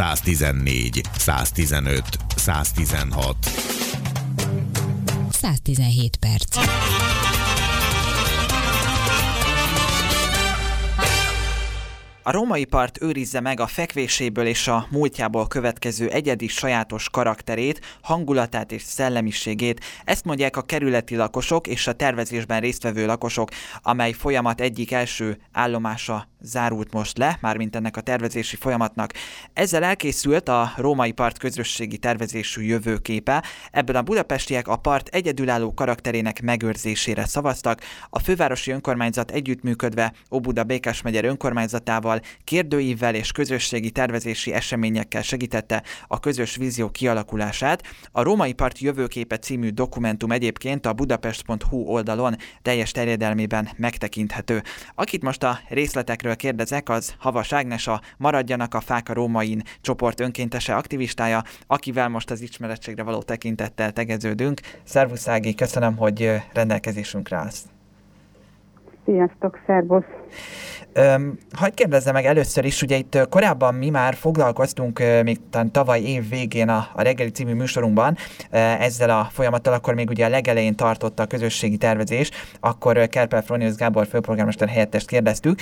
114, 115, 116. 117 perc. A római part őrizze meg a fekvéséből és a múltjából következő egyedi sajátos karakterét, hangulatát és szellemiségét. Ezt mondják a kerületi lakosok és a tervezésben résztvevő lakosok, amely folyamat egyik első állomása zárult most le, mármint ennek a tervezési folyamatnak. Ezzel elkészült a római part közösségi tervezésű jövőképe. Ebből a budapestiek a part egyedülálló karakterének megőrzésére szavaztak. A fővárosi önkormányzat együttműködve Óbuda Békás megyer önkormányzatával kérdőívvel és közösségi tervezési eseményekkel segítette a közös vízió kialakulását. A Római Part jövőképe című dokumentum egyébként a budapest.hu oldalon teljes terjedelmében megtekinthető. Akit most a részletekről kérdezek, az Havas Ágnes, a Maradjanak a fák a rómain csoport önkéntese aktivistája, akivel most az ismerettségre való tekintettel tegeződünk. Szervusz Ági, köszönöm, hogy rendelkezésünkre állsz. Sziasztok, szervusz! Öm, hagyd kérdezzem meg először is, ugye itt korábban mi már foglalkoztunk, még talán tavaly év végén a, a reggeli című műsorunkban ezzel a folyamattal, akkor még ugye a legelején tartotta a közösségi tervezés, akkor Kerpel Fronius Gábor főprogramester helyettest kérdeztük,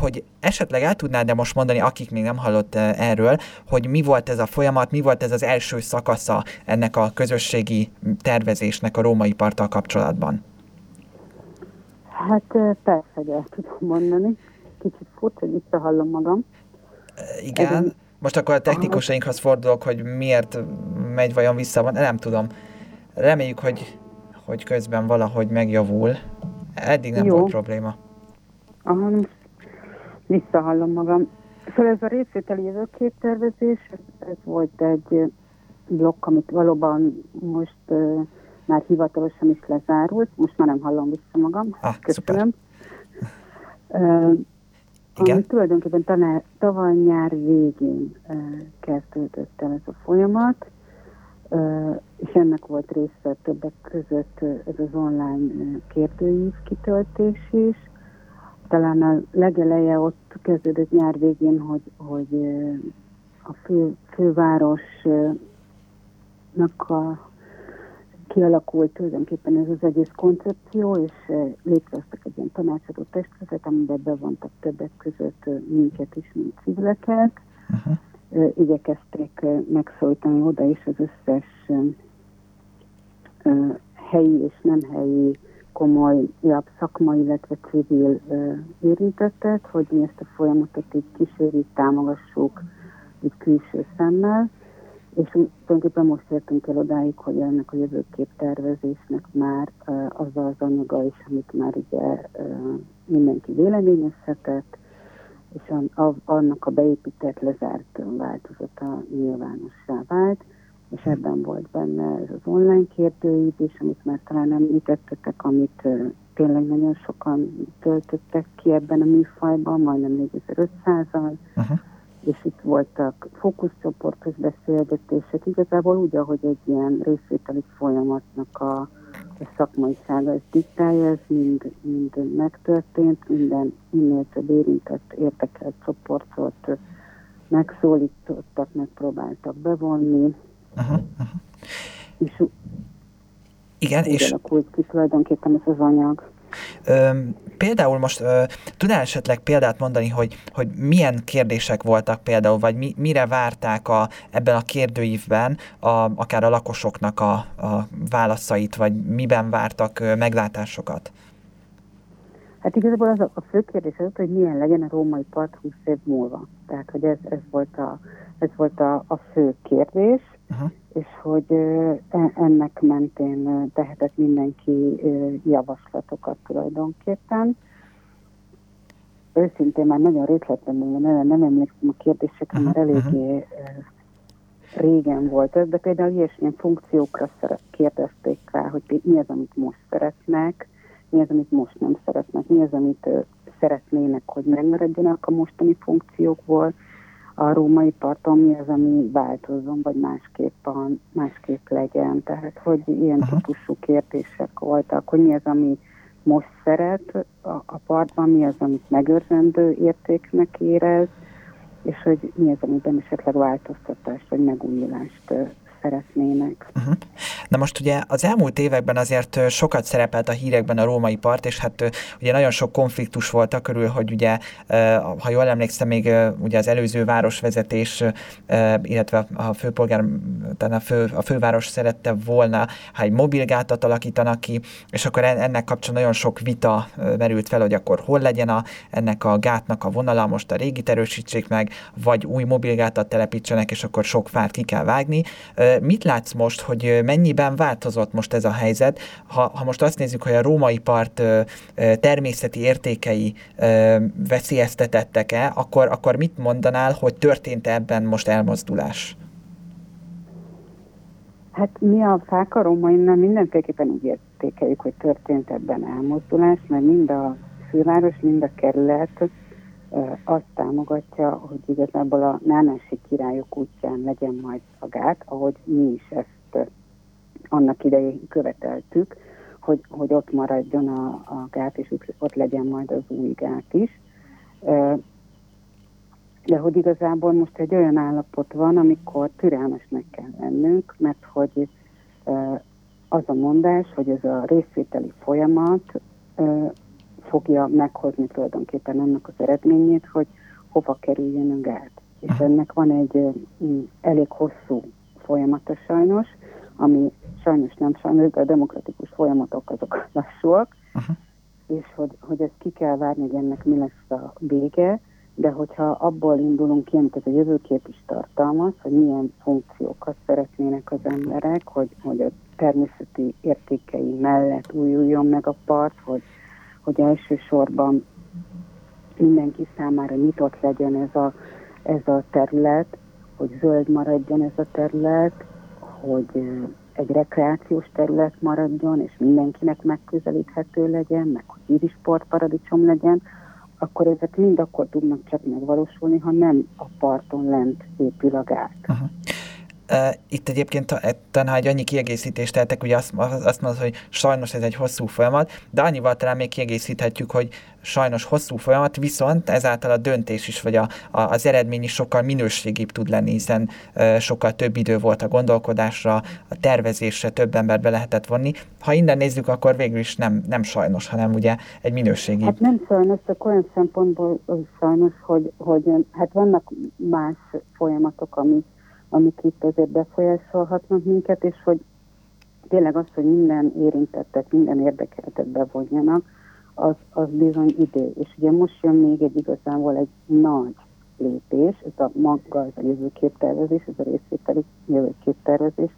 hogy esetleg el tudnád de most mondani, akik még nem hallott erről, hogy mi volt ez a folyamat, mi volt ez az első szakasza ennek a közösségi tervezésnek a római parttal kapcsolatban? Hát persze, hogy el tudom mondani kicsit furcsa, hogy visszahallom magam. Igen. Ezen... Most akkor a technikusainkhoz fordulok, hogy miért megy vajon vissza, van, nem tudom. Reméljük, hogy, hogy közben valahogy megjavul. Eddig nem Jó. volt probléma. Aha, visszahallom magam. Szóval ez a részvételi jövőképtervezés, ez, ez volt egy blokk, amit valóban most már hivatalosan is lezárult. Most már nem hallom vissza magam. Ah, Köszönöm. Uh, igen? Ami tulajdonképpen tavaly nyár végén uh, kezdődött el ez a folyamat, uh, és ennek volt része többek között ez az online kérdőív kitöltés is. Talán a legeleje ott kezdődött nyár végén, hogy, hogy a fő, fővárosnak a kialakult tulajdonképpen ez az egész koncepció, és eh, létrehoztak egy ilyen tanácsadó testvezet, amiben bevontak többek között eh, minket is, mint civileket. Uh-huh. Igyekezték megszólítani oda is az összes helyi és nem helyi komoly szakmai, illetve civil érintettet, hogy mi ezt a folyamatot így kísérjük, támogassuk így külső szemmel. És tulajdonképpen most értünk el odáig, hogy ennek a jövőkép tervezésnek már uh, az az anyaga is, amit már ugye uh, mindenki véleményezhetett, és a, annak a beépített, lezárt változata nyilvánossá vált, és ebben volt benne ez az online kérdőív is, amit már talán említettetek, amit uh, tényleg nagyon sokan töltöttek ki ebben a műfajban, majdnem 4500-al. Uh-huh és itt voltak fókuszcsoportos beszélgetések, igazából úgy, ahogy egy ilyen részvételi folyamatnak a, a szakmaisága ezt diktálja, ez mind, mind megtörtént, minden minél több érintett, értekelt csoportot megszólítottak, megpróbáltak bevonni, uh-huh, uh-huh. és igen, és alakult ki tulajdonképpen ez az anyag. Például most tudnál esetleg példát mondani, hogy, hogy milyen kérdések voltak például, vagy mi, mire várták a, ebben a kérdőívben a, akár a lakosoknak a, a válaszait, vagy miben vártak meglátásokat? Hát igazából az a, a fő kérdés az, hogy milyen legyen a római part 20 év múlva. Tehát, hogy ez, ez volt a, ez volt a, a fő kérdés, uh-huh. és hogy e, ennek mentén tehetett mindenki javaslatokat tulajdonképpen. Őszintén már nagyon részletlenül nem, nem emlékszem a kérdésekre, mert eléggé régen volt ez, de például ilyesmilyen funkciókra kérdezték rá, hogy mi az, amit most szeretnek, mi az, amit most nem szeretnek, mi az, amit szeretnének, hogy megmaradjanak a mostani funkciókból, a római parton mi az, ami változzon, vagy másképp, másképp legyen. Tehát, hogy ilyen uh-huh. típusú kérdések voltak, hogy mi az, ami most szeret a, a partban, mi az, amit megőrzendő értéknek érez, és hogy mi az, amiben esetleg változtatást vagy megújulást szeretnének. Uh-huh. Na most ugye az elmúlt években azért sokat szerepelt a hírekben a római part, és hát ugye nagyon sok konfliktus volt a körül, hogy ugye, ha jól emlékszem, még ugye az előző városvezetés, illetve a főpolgár, a, fő, a főváros szerette volna, ha egy mobilgátat alakítanak ki, és akkor ennek kapcsán nagyon sok vita merült fel, hogy akkor hol legyen a, ennek a gátnak a vonala, most a régi erősítsék meg, vagy új mobilgátat telepítsenek, és akkor sok fát ki kell vágni. Mit látsz most, hogy mennyiben változott most ez a helyzet? Ha, ha most azt nézzük, hogy a római part természeti értékei veszélyeztetettek-e, akkor, akkor mit mondanál, hogy történt ebben most elmozdulás? Hát mi a fák a rómainnál mindenféleképpen úgy értékeljük, hogy történt ebben elmozdulás, mert mind a főváros, mind a kerület azt támogatja, hogy igazából a Nánási királyok útján legyen majd a gát, ahogy mi is ezt annak idején követeltük, hogy, hogy ott maradjon a, a gát, és ott legyen majd az új gát is. De hogy igazából most egy olyan állapot van, amikor türelmesnek kell lennünk, mert hogy az a mondás, hogy ez a részvételi folyamat fogja meghozni tulajdonképpen annak az eredményét, hogy hova kerüljön a gáz. És ennek van egy elég hosszú folyamata sajnos, ami sajnos nem sajnos, de a demokratikus folyamatok azok lassúak, uh-huh. és hogy, hogy ezt ki kell várni, hogy ennek mi lesz a vége, de hogyha abból indulunk ki, amit ez a jövőkép is tartalmaz, hogy milyen funkciókat szeretnének az emberek, hogy, hogy a természeti értékei mellett újuljon meg a part, hogy hogy elsősorban mindenki számára nyitott legyen ez a, ez a terület, hogy zöld maradjon ez a terület, hogy egy rekreációs terület maradjon, és mindenkinek megközelíthető legyen, meg hogy vízi sportparadicsom legyen, akkor ezek mind akkor tudnak csak megvalósulni, ha nem a parton lent épül a gát. Uh-huh. Itt egyébként talán, ha egy annyi kiegészítést tehetek, ugye azt, azt mondod, hogy sajnos ez egy hosszú folyamat, de annyival talán még kiegészíthetjük, hogy sajnos hosszú folyamat, viszont ezáltal a döntés is, vagy a, a, az eredmény is sokkal minőségibb tud lenni, hiszen e, sokkal több idő volt a gondolkodásra, a tervezésre, több embert be lehetett vonni. Ha innen nézzük, akkor végül is nem, nem sajnos, hanem ugye egy minőségi. Hát nem sajnos, csak olyan szempontból sajnos, hogy, hogy hát vannak más folyamatok, amik amik itt azért befolyásolhatnak minket, és hogy tényleg az, hogy minden érintettet, minden érdekeltet bevonjanak, az, az bizony idő. És ugye most jön még egy igazából egy nagy lépés, ez a maga, ez a jövőképtervezés, ez a részvételi jövőképtervezés,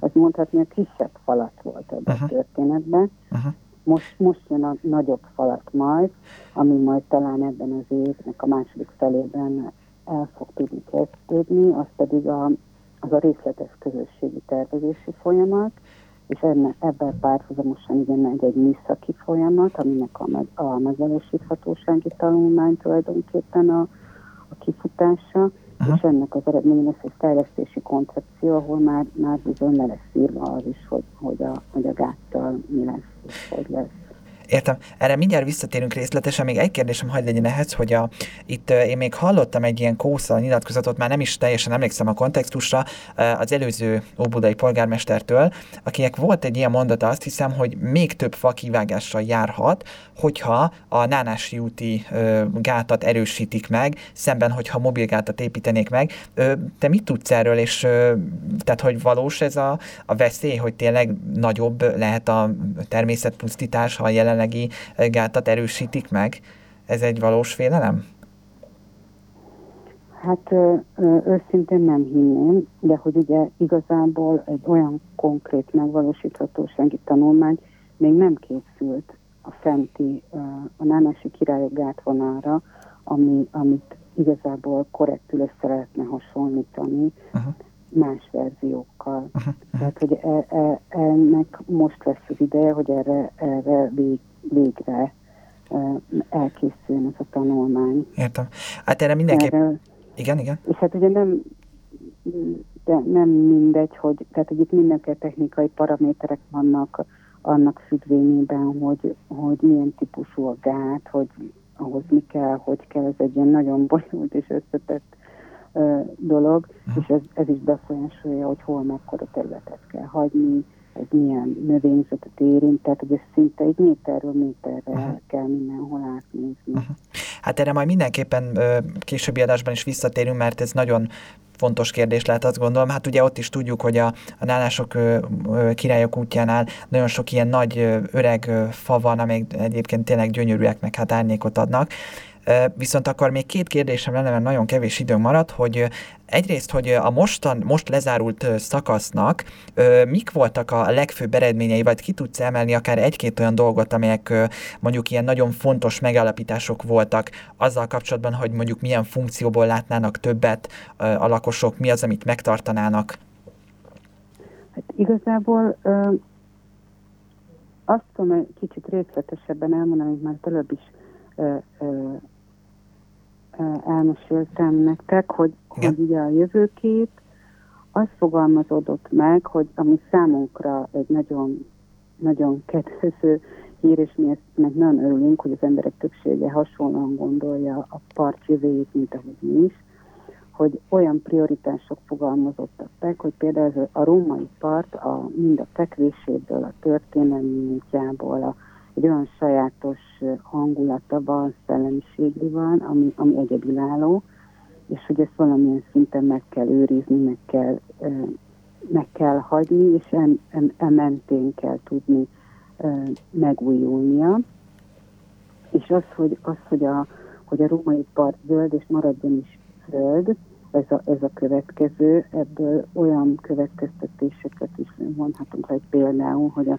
az mondhatni a kisebb falat volt ebben uh-huh. a történetben. Uh-huh. Most, most jön a nagyobb falat majd, ami majd talán ebben az évnek a második felében el fog tudni kezdődni, az pedig a, az a részletes közösségi tervezési folyamat, és enne, ebben párhuzamosan igen egy, egy műszaki folyamat, aminek a, meg, a megvalósíthatósági tanulmány tulajdonképpen a, a kifutása, Aha. és ennek az eredménye lesz egy fejlesztési koncepció, ahol már, már bizony le lesz írva az is, hogy, hogy, a, hogy a gáttal mi lesz, és hogy lesz. Értem. Erre mindjárt visszatérünk részletesen. Még egy kérdésem hagyd legyen ehhez, hogy a, itt én még hallottam egy ilyen kósza nyilatkozatot, már nem is teljesen emlékszem a kontextusra, az előző óbudai polgármestertől, akinek volt egy ilyen mondata, azt hiszem, hogy még több fa kivágással járhat, hogyha a Nánási úti gátat erősítik meg, szemben, hogyha mobilgátat építenék meg. Te mit tudsz erről, és tehát, hogy valós ez a, a veszély, hogy tényleg nagyobb lehet a természetpusztítás, ha jelen jelenlegi gátat erősítik meg? Ez egy valós félelem? Hát őszintén nem hinném, de hogy ugye igazából egy olyan konkrét megvalósíthatósági tanulmány még nem készült a fenti, a Nánási királyok gátvonalra, ami, amit igazából korrektül össze lehetne hasonlítani uh-huh. más verziókkal. Uh-huh. Tehát, hogy e, e, ennek most lesz az ideje, hogy erre, erre vég, végre elkészüljön ez a tanulmány. Értem. Hát erre mindenképp... Erre, igen, igen. És hát ugye nem, de nem mindegy, hogy, tehát hogy itt mindenféle technikai paraméterek vannak annak függvényében, hogy, hogy milyen típusú a gát, hogy ahhoz mi kell, hogy kell, ez egy ilyen nagyon bonyolult és összetett dolog, uh-huh. és ez, ez is befolyásolja, hogy hol mekkora területet kell hagyni, ez milyen növényzetet érint, tehát hogy ez szinte egy méterről méterre uh-huh. kell mindenhol átnézni. Uh-huh. Hát erre majd mindenképpen későbbi adásban is visszatérünk, mert ez nagyon fontos kérdés lehet, azt gondolom. Hát ugye ott is tudjuk, hogy a, a nálások ö, ö, királyok útjánál nagyon sok ilyen nagy ö, öreg fa van, amelyek egyébként tényleg gyönyörűek, meg hát árnyékot adnak. Viszont akkor még két kérdésem lenne, mert nagyon kevés idő maradt, hogy egyrészt, hogy a mostan, most lezárult szakasznak mik voltak a legfőbb eredményei, vagy ki tudsz emelni akár egy-két olyan dolgot, amelyek mondjuk ilyen nagyon fontos megállapítások voltak azzal kapcsolatban, hogy mondjuk milyen funkcióból látnának többet a lakosok, mi az, amit megtartanának? Hát igazából ö, azt tudom egy kicsit részletesebben elmondani, amit már előbb is ö, ö, elmeséltem nektek, hogy, hogy ugye a jövőkép az fogalmazódott meg, hogy ami számunkra egy nagyon, nagyon kedvező hír, és mi ezt meg nagyon örülünk, hogy az emberek többsége hasonlóan gondolja a part jövőjét, mint ahogy mi is, hogy olyan prioritások fogalmazottak meg, hogy például a római part a, mind a fekvéséből, a történelmi múltjából, a egy olyan sajátos hangulata van, szellemiségi van, ami, ami egyedülálló, és hogy ezt valamilyen szinten meg kell őrizni, meg kell, meg kell hagyni, és em, em, em mentén kell tudni megújulnia. És az, hogy, az, hogy, a, hogy a római part zöld, és maradjon is zöld, ez a, ez a következő, ebből olyan következtetéseket is mondhatunk, hogy például, hogy a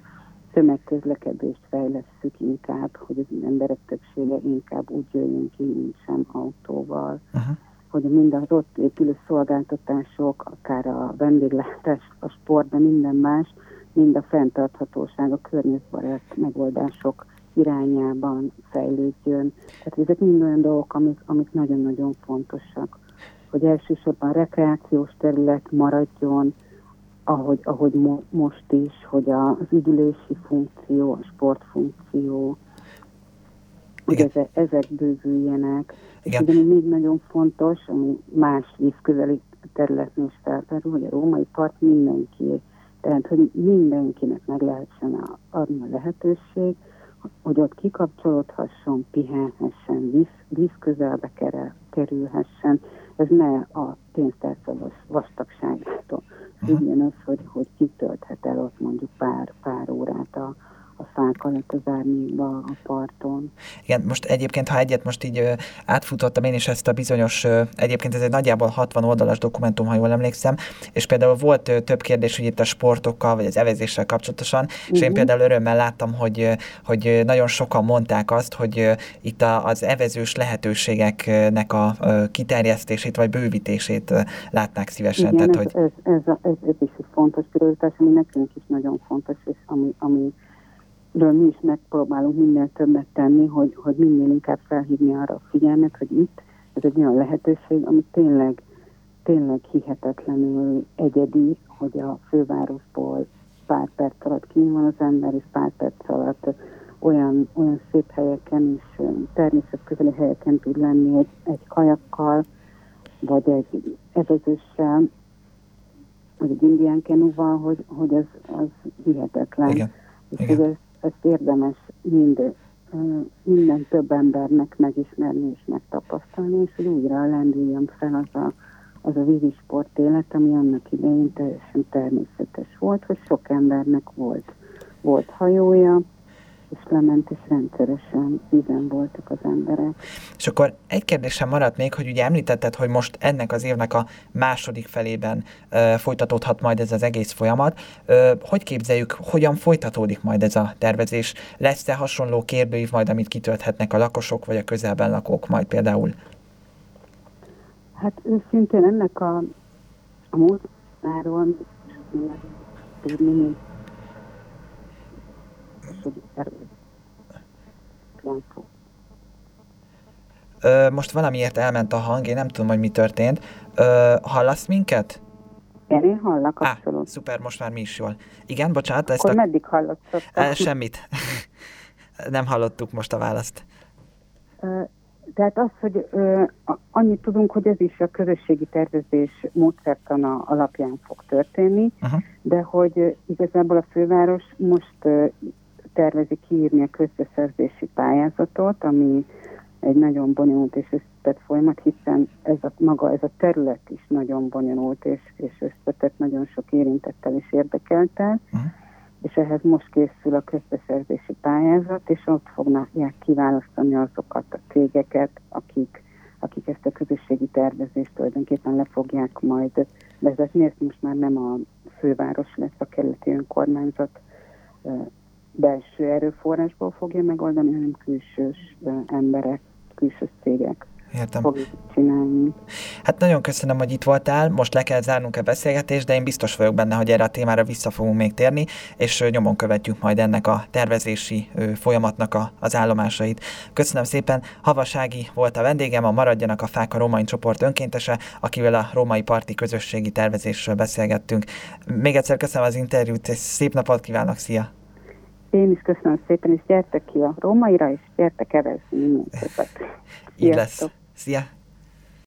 tömegközlekedést fejlesszük inkább, hogy az emberek többsége inkább úgy jöjjön ki, mint sem autóval. Uh-huh. Hogy mind az ott épülő szolgáltatások, akár a vendéglátás, a sport, de minden más, mind a fenntarthatóság, a környezetbarát megoldások irányában fejlődjön. Tehát ezek mind olyan dolgok, amik, amik nagyon-nagyon fontosak. Hogy elsősorban rekreációs terület maradjon, ahogy, ahogy mo, most is, hogy az üdülési funkció, a sportfunkció, hogy ezek, ezek bővüljenek. Igen. És még nagyon fontos, ami más vízközeli területen is felterül, hogy a római part mindenki, tehát hogy mindenkinek meg lehessen adni a lehetőség, hogy ott kikapcsolódhasson, pihenhessen, víz, víz közelbe kerülhessen. Ez ne a pénztárca vastagságától függjen az, hogy, hogy kitölthet el ott mondjuk pár, pár órát a, a fák alatt az árnyékba a parton. Igen, most egyébként, ha egyet most így átfutottam én is ezt a bizonyos, egyébként ez egy nagyjából 60 oldalas dokumentum, ha jól emlékszem, és például volt több kérdés, hogy itt a sportokkal, vagy az evezéssel kapcsolatosan, uh-huh. és én mhm. például örömmel láttam, hogy, hogy nagyon sokan mondták azt, hogy itt az evezős lehetőségeknek a kiterjesztését, vagy bővítését látnák szívesen. Igen, Tehát, ez, hogy... ez, ez, ez, ez is egy fontos prioritás, ami nekünk is nagyon fontos, és ami, ami ről mi is megpróbálunk minél többet tenni, hogy, hogy minél inkább felhívni arra a figyelmet, hogy itt ez egy olyan lehetőség, ami tényleg, tényleg hihetetlenül egyedi, hogy a fővárosból pár perc alatt kint van az ember, és pár perc alatt olyan, olyan szép helyeken és természetközeli helyeken tud lenni egy, egy kajakkal, vagy egy evezőssel, vagy egy indián kenúval, hogy, hogy ez az hihetetlen. Igen. És Igen. hogy ezt érdemes mind, minden több embernek megismerni és megtapasztalni, és hogy újra lendüljön fel az a, az a vízisport élet, ami annak idején teljesen természetes volt, hogy sok embernek volt, volt hajója, és lement, és rendszeresen vízen voltak az emberek. És akkor egy kérdésem maradt még, hogy ugye említetted, hogy most ennek az évnek a második felében uh, folytatódhat majd ez az egész folyamat. Uh, hogy képzeljük, hogyan folytatódik majd ez a tervezés? Lesz-e hasonló kérdőív majd, amit kitölthetnek a lakosok, vagy a közelben lakók majd például? Hát őszintén ennek a, a múltáról tudni, Ö, most valamiért elment a hang, én nem tudom, hogy mi történt. Ö, hallasz minket? Igen, én hallak, abszolút. Ah, szuper, most már mi is jól. Igen, bocsánat. Ezt Akkor a... meddig hallottak? semmit. nem hallottuk most a választ. Tehát az, hogy ö, annyit tudunk, hogy ez is a közösségi tervezés módszertana alapján fog történni, uh-huh. de hogy igazából a főváros most ö, tervezi kiírni a közbeszerzési pályázatot, ami egy nagyon bonyolult és összetett folyamat, hiszen ez a, maga ez a terület is nagyon bonyolult és, és összetett, nagyon sok érintettel és érdekeltel, uh-huh. és ehhez most készül a közbeszerzési pályázat, és ott fognak kiválasztani azokat a cégeket, akik, akik ezt a közösségi tervezést tulajdonképpen le fogják majd vezetni. Ezt most már nem a főváros lesz a kerületi önkormányzat belső erőforrásból fogja megoldani, hanem külsős emberek, külső cégek. Értem. fogjuk csinálni. Hát nagyon köszönöm, hogy itt voltál, most le kell zárnunk a beszélgetést, de én biztos vagyok benne, hogy erre a témára vissza fogunk még térni, és nyomon követjük majd ennek a tervezési folyamatnak a, az állomásait. Köszönöm szépen, Havasági volt a vendégem, a Maradjanak a Fák a Római csoport önkéntese, akivel a Római Parti közösségi tervezésről beszélgettünk. Még egyszer köszönöm az interjút, és szép napot kívánok, szia! Én is köszönöm szépen, és gyertek ki a rómaira,